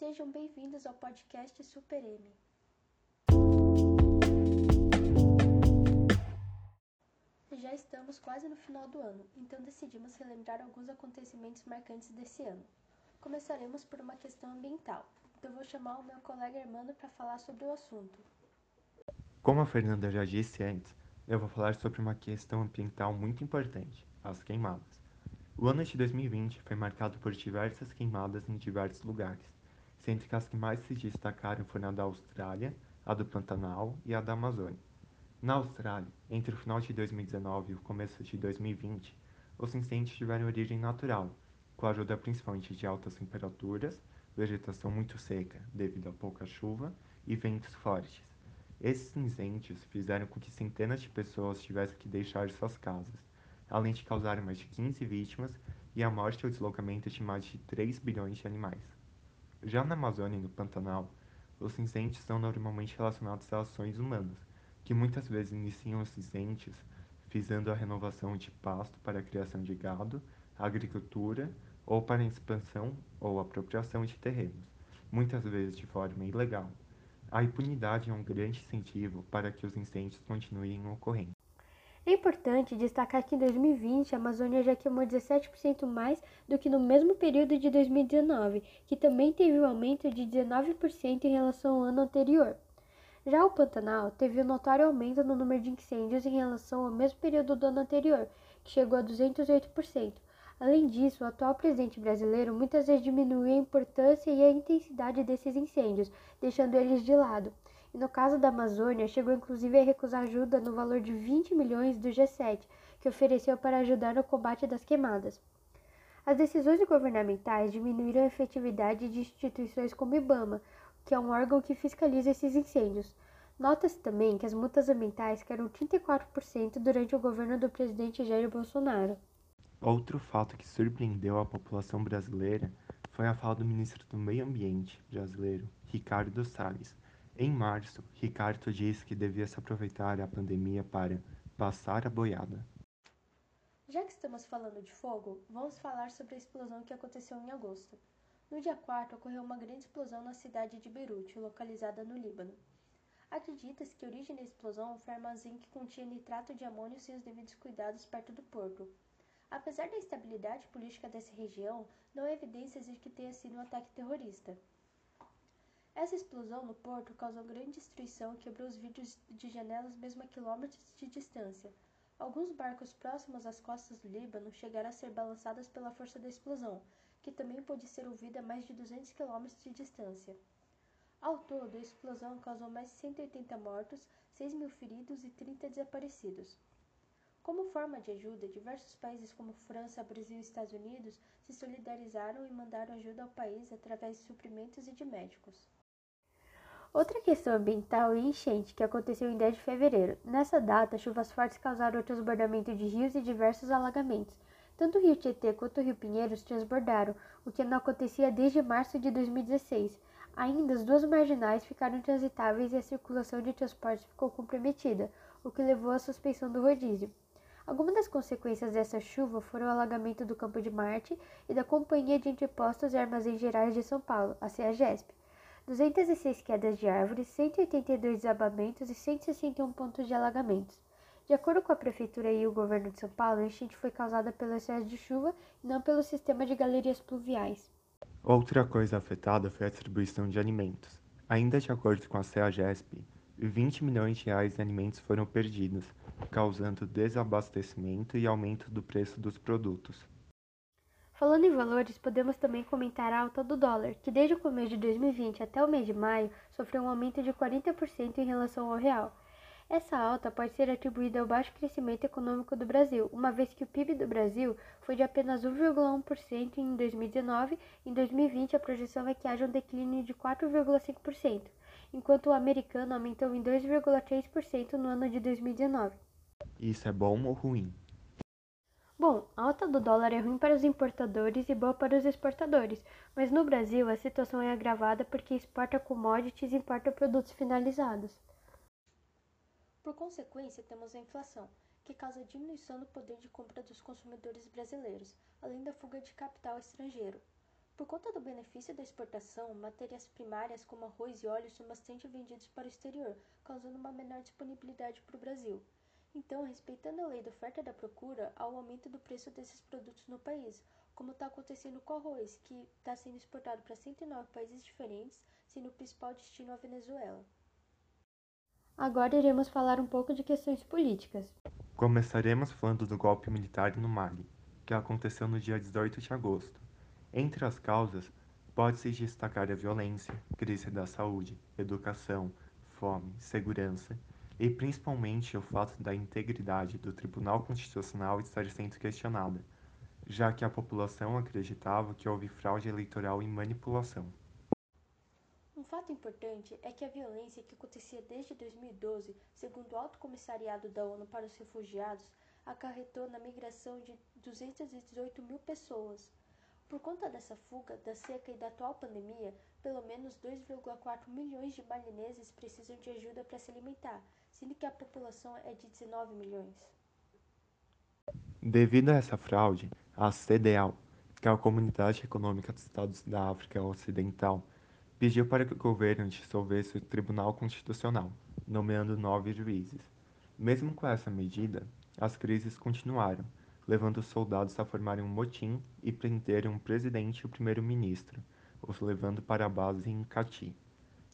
Sejam bem-vindos ao podcast Super M. Já estamos quase no final do ano, então decidimos relembrar alguns acontecimentos marcantes desse ano. Começaremos por uma questão ambiental, então vou chamar o meu colega Armando para falar sobre o assunto. Como a Fernanda já disse antes, eu vou falar sobre uma questão ambiental muito importante, as queimadas. O ano de 2020 foi marcado por diversas queimadas em diversos lugares, sendo que as que mais se destacaram foram a da Austrália, a do Pantanal e a da Amazônia. Na Austrália, entre o final de 2019 e o começo de 2020, os incêndios tiveram origem natural, com a ajuda principalmente de altas temperaturas, vegetação muito seca devido a pouca chuva e ventos fortes. Esses incêndios fizeram com que centenas de pessoas tivessem que deixar suas casas, além de causar mais de 15 vítimas e a morte ou deslocamento de mais de 3 bilhões de animais. Já na Amazônia e no Pantanal, os incêndios são normalmente relacionados a ações humanas, que muitas vezes iniciam os incêndios visando a renovação de pasto para a criação de gado, agricultura ou para a expansão ou apropriação de terrenos, muitas vezes de forma ilegal. A impunidade é um grande incentivo para que os incêndios continuem ocorrendo. É importante destacar que em 2020 a Amazônia já queimou 17% mais do que no mesmo período de 2019, que também teve um aumento de 19% em relação ao ano anterior. Já o Pantanal teve um notório aumento no número de incêndios em relação ao mesmo período do ano anterior, que chegou a 208%. Além disso, o atual presidente brasileiro muitas vezes diminuiu a importância e a intensidade desses incêndios, deixando eles de lado e no caso da Amazônia, chegou inclusive a recusar ajuda no valor de 20 milhões do G7, que ofereceu para ajudar no combate das queimadas. As decisões governamentais diminuíram a efetividade de instituições como o IBAMA, que é um órgão que fiscaliza esses incêndios. Nota-se também que as multas ambientais caíram 34% durante o governo do presidente Jair Bolsonaro. Outro fato que surpreendeu a população brasileira foi a fala do ministro do Meio Ambiente brasileiro, Ricardo Salles, em março, Ricardo disse que devia se aproveitar a pandemia para passar a boiada. Já que estamos falando de fogo, vamos falar sobre a explosão que aconteceu em agosto. No dia 4, ocorreu uma grande explosão na cidade de Beirute, localizada no Líbano. Acredita-se que a origem da explosão foi um armazém que continha nitrato de amônio sem os devidos cuidados perto do porto. Apesar da instabilidade política dessa região, não há evidências de que tenha sido um ataque terrorista. Essa explosão no porto causou grande destruição e quebrou os vidros de janelas mesmo a quilômetros de distância. Alguns barcos próximos às costas do Líbano chegaram a ser balançados pela força da explosão, que também pôde ser ouvida a mais de 200 quilômetros de distância. Ao todo, a explosão causou mais de 180 mortos, 6 mil feridos e 30 desaparecidos. Como forma de ajuda, diversos países como França, Brasil e Estados Unidos se solidarizaram e mandaram ajuda ao país através de suprimentos e de médicos. Outra questão ambiental a enchente, que aconteceu em 10 de fevereiro. Nessa data, chuvas fortes causaram o transbordamento de rios e diversos alagamentos. Tanto o rio Tietê quanto o rio Pinheiros transbordaram, o que não acontecia desde março de 2016. Ainda as duas marginais ficaram intransitáveis e a circulação de transportes ficou comprometida, o que levou à suspensão do rodízio. Algumas das consequências dessa chuva foram o alagamento do Campo de Marte e da Companhia de Entrepostos e Armazéns Gerais de São Paulo, a CEAGESP. 206 quedas de árvores, 182 desabamentos e 161 pontos de alagamentos. De acordo com a Prefeitura e o governo de São Paulo, a enchente foi causada pelo excesso de chuva e não pelo sistema de galerias pluviais. Outra coisa afetada foi a distribuição de alimentos. Ainda de acordo com a CEAGESP, 20 milhões de reais em alimentos foram perdidos, causando desabastecimento e aumento do preço dos produtos. Falando em valores, podemos também comentar a alta do dólar, que desde o começo de 2020 até o mês de maio sofreu um aumento de 40% em relação ao real. Essa alta pode ser atribuída ao baixo crescimento econômico do Brasil, uma vez que o PIB do Brasil foi de apenas 1,1% em 2019, em 2020 a projeção é que haja um declínio de 4,5%, enquanto o americano aumentou em 2,3% no ano de 2019. Isso é bom ou ruim? Bom, a alta do dólar é ruim para os importadores e boa para os exportadores, mas no Brasil a situação é agravada porque exporta commodities e importa produtos finalizados. Por consequência, temos a inflação, que causa diminuição do poder de compra dos consumidores brasileiros, além da fuga de capital estrangeiro. Por conta do benefício da exportação, matérias primárias como arroz e óleo são bastante vendidos para o exterior, causando uma menor disponibilidade para o Brasil. Então, respeitando a lei da oferta e da procura, há o aumento do preço desses produtos no país, como está acontecendo com o arroz, que está sendo exportado para 109 países diferentes, sendo o principal destino a Venezuela. Agora iremos falar um pouco de questões políticas. Começaremos falando do golpe militar no Mali, que aconteceu no dia 18 de agosto. Entre as causas, pode-se destacar a violência, crise da saúde, educação, fome, segurança e principalmente o fato da integridade do Tribunal Constitucional estar sendo questionada, já que a população acreditava que houve fraude eleitoral e manipulação. Um fato importante é que a violência que acontecia desde 2012, segundo o Alto Comissariado da ONU para os Refugiados, acarretou na migração de 218 mil pessoas, por conta dessa fuga, da seca e da atual pandemia, pelo menos 2,4 milhões de malineses precisam de ajuda para se alimentar, sendo que a população é de 19 milhões. Devido a essa fraude, a CEDEAO, que é a Comunidade Econômica dos Estados da África Ocidental, pediu para que o governo dissolvesse o Tribunal Constitucional, nomeando nove juízes. Mesmo com essa medida, as crises continuaram, levando os soldados a formarem um motim e prenderem um presidente e o primeiro-ministro, os levando para a base em Cati.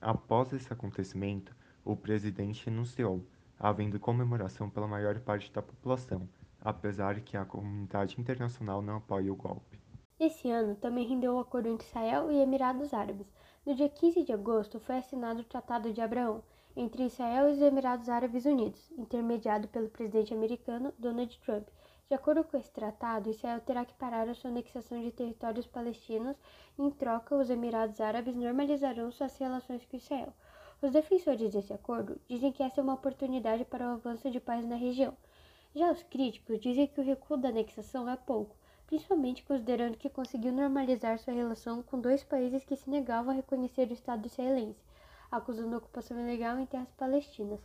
Após esse acontecimento, o presidente renunciou, havendo comemoração pela maior parte da população, apesar que a comunidade internacional não apoia o golpe. Esse ano também rendeu o acordo entre Israel e Emirados Árabes. No dia 15 de agosto foi assinado o Tratado de Abraão entre Israel e os Emirados Árabes Unidos, intermediado pelo presidente americano Donald Trump, de acordo com esse tratado, Israel terá que parar a sua anexação de territórios palestinos e, em troca, os Emirados Árabes normalizarão suas relações com Israel. Os defensores desse acordo dizem que essa é uma oportunidade para o avanço de paz na região. Já os críticos dizem que o recuo da anexação é pouco, principalmente considerando que conseguiu normalizar sua relação com dois países que se negavam a reconhecer o Estado israelense, acusando a ocupação ilegal em terras palestinas.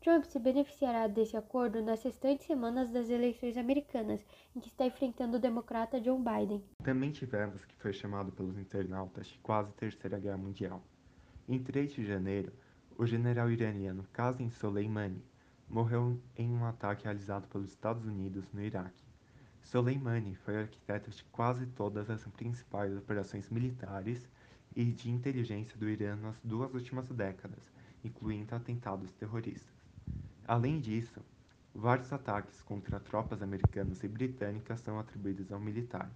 Trump se beneficiará desse acordo nas restantes semanas das eleições americanas, em que está enfrentando o democrata John Biden. Também tivemos que foi chamado pelos internautas de quase Terceira Guerra Mundial. Em 3 de janeiro, o general iraniano Qasem Soleimani morreu em um ataque realizado pelos Estados Unidos no Iraque. Soleimani foi arquiteto de quase todas as principais operações militares e de inteligência do Irã nas duas últimas décadas, incluindo atentados terroristas. Além disso, vários ataques contra tropas americanas e britânicas são atribuídos ao militar,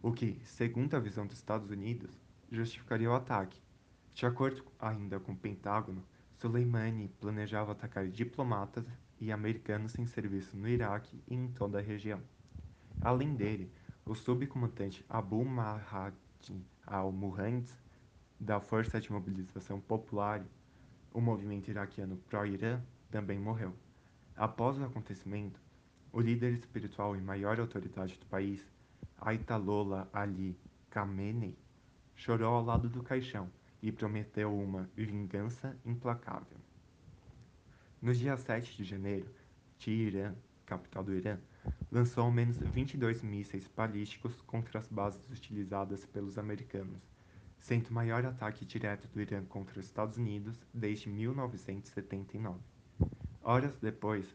o que, segundo a visão dos Estados Unidos, justificaria o ataque. De acordo ainda com o Pentágono, Soleimani planejava atacar diplomatas e americanos em serviço no Iraque e em toda a região. Além dele, o subcomandante Abu Mahdi al-Muhandis, da Força de Mobilização Popular, o movimento iraquiano pró-Irã, também morreu. Após o acontecimento, o líder espiritual e maior autoridade do país, Ayatollah Ali Khamenei, chorou ao lado do caixão e prometeu uma vingança implacável. No dia 7 de janeiro, Teherã, capital do Irã, lançou ao menos 22 mísseis balísticos contra as bases utilizadas pelos americanos, sendo o maior ataque direto do Irã contra os Estados Unidos desde 1979. Horas depois,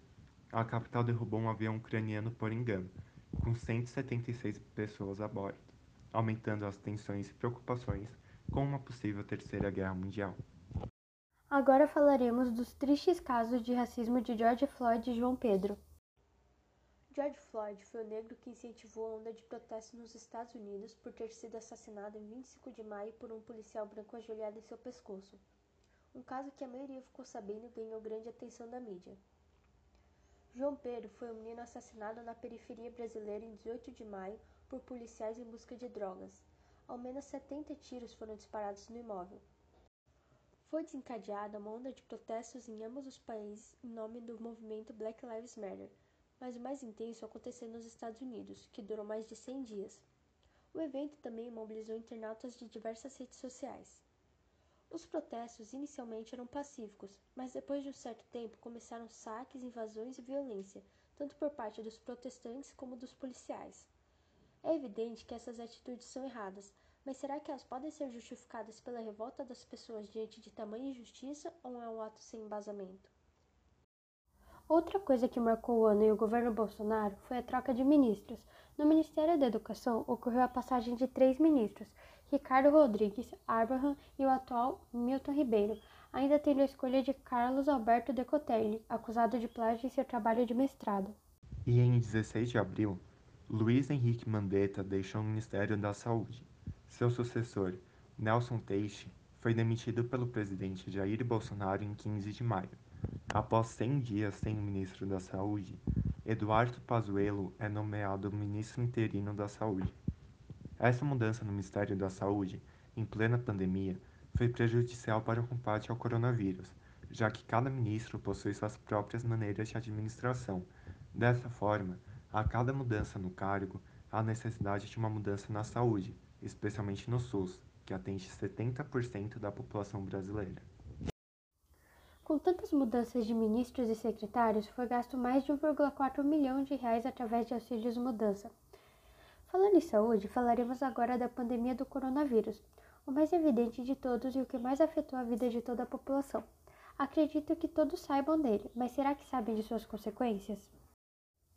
a capital derrubou um avião ucraniano por engano, com 176 pessoas a bordo, aumentando as tensões e preocupações com uma possível terceira guerra mundial. Agora falaremos dos tristes casos de racismo de George Floyd e João Pedro. George Floyd foi o negro que incentivou a onda de protestos nos Estados Unidos por ter sido assassinado em 25 de maio por um policial branco ajoelhado em seu pescoço um caso que a maioria ficou sabendo ganhou grande atenção da mídia. João Pedro foi um menino assassinado na periferia brasileira em 18 de maio por policiais em busca de drogas. Ao menos 70 tiros foram disparados no imóvel. Foi desencadeada uma onda de protestos em ambos os países em nome do movimento Black Lives Matter, mas o mais intenso aconteceu nos Estados Unidos, que durou mais de 100 dias. O evento também mobilizou internautas de diversas redes sociais. Os protestos inicialmente eram pacíficos, mas depois de um certo tempo começaram saques, invasões e violência, tanto por parte dos protestantes como dos policiais. É evidente que essas atitudes são erradas, Mas será que elas podem ser justificadas pela revolta das pessoas diante de tamanha injustiça ou é um ato sem embasamento? Outra coisa que marcou o ano e o governo Bolsonaro foi a troca de ministros. No Ministério da Educação ocorreu a passagem de três ministros, Ricardo Rodrigues, Abraham e o atual Milton Ribeiro, ainda tendo a escolha de Carlos Alberto Decotelli, acusado de plágio em seu trabalho de mestrado. E em 16 de abril, Luiz Henrique Mandetta deixou o Ministério da Saúde. Seu sucessor, Nelson Teixe, foi demitido pelo presidente Jair Bolsonaro em 15 de maio. Após 100 dias sem ministro da Saúde, Eduardo Pazuello é nomeado ministro interino da Saúde. Essa mudança no Ministério da Saúde, em plena pandemia, foi prejudicial para o combate ao coronavírus, já que cada ministro possui suas próprias maneiras de administração. Dessa forma, a cada mudança no cargo, há necessidade de uma mudança na saúde, especialmente no SUS, que atende 70% da população brasileira. Com tantas mudanças de ministros e secretários, foi gasto mais de 1,4 milhão de reais através de auxílios mudança. Falando em saúde, falaremos agora da pandemia do coronavírus, o mais evidente de todos e o que mais afetou a vida de toda a população. Acredito que todos saibam dele, mas será que sabem de suas consequências?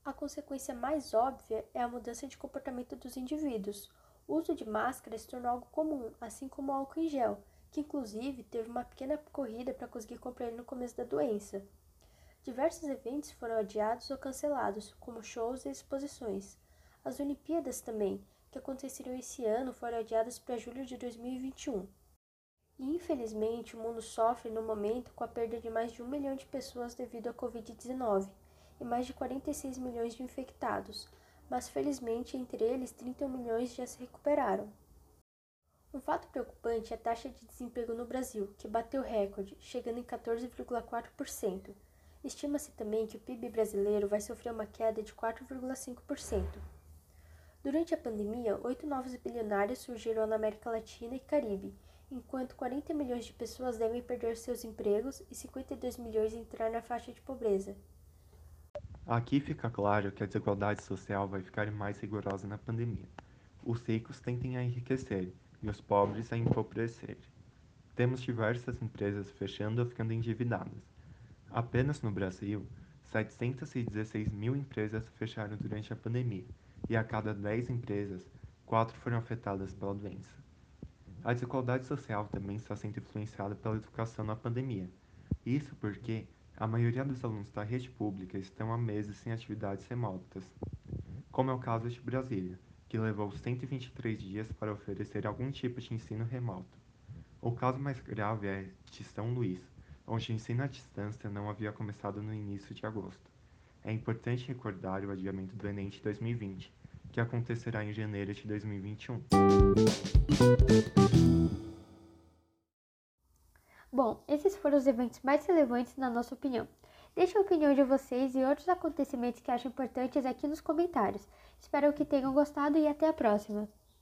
A consequência mais óbvia é a mudança de comportamento dos indivíduos. O uso de máscara se tornou algo comum, assim como o álcool em gel, que inclusive teve uma pequena corrida para conseguir comprar no começo da doença. Diversos eventos foram adiados ou cancelados, como shows e exposições. As Olimpíadas também, que aconteceriam esse ano, foram adiadas para julho de 2021. E infelizmente o mundo sofre no momento com a perda de mais de um milhão de pessoas devido à Covid-19 e mais de 46 milhões de infectados, mas felizmente entre eles 31 milhões já se recuperaram. Um fato preocupante é a taxa de desemprego no Brasil, que bateu recorde, chegando em 14,4%. Estima-se também que o PIB brasileiro vai sofrer uma queda de 4,5%. Durante a pandemia, oito novos bilionários surgiram na América Latina e Caribe, enquanto 40 milhões de pessoas devem perder seus empregos e 52 milhões entrar na faixa de pobreza. Aqui fica claro que a desigualdade social vai ficar mais rigorosa na pandemia. Os ricos tentem a enriquecer e os pobres a empobrecer. Temos diversas empresas fechando ou ficando endividadas. Apenas no Brasil, 716 mil empresas fecharam durante a pandemia, e a cada 10 empresas, 4 foram afetadas pela doença. A desigualdade social também está sendo influenciada pela educação na pandemia. Isso porque a maioria dos alunos da rede pública estão há meses sem atividades remotas, como é o caso de Brasília, que levou 123 dias para oferecer algum tipo de ensino remoto. O caso mais grave é de São Luís, onde o ensino à distância não havia começado no início de agosto. É importante recordar o adiamento do Enem de 2020, que acontecerá em janeiro de 2021. Bom, esses foram os eventos mais relevantes na nossa opinião. Deixe a opinião de vocês e outros acontecimentos que acham importantes aqui nos comentários. Espero que tenham gostado e até a próxima!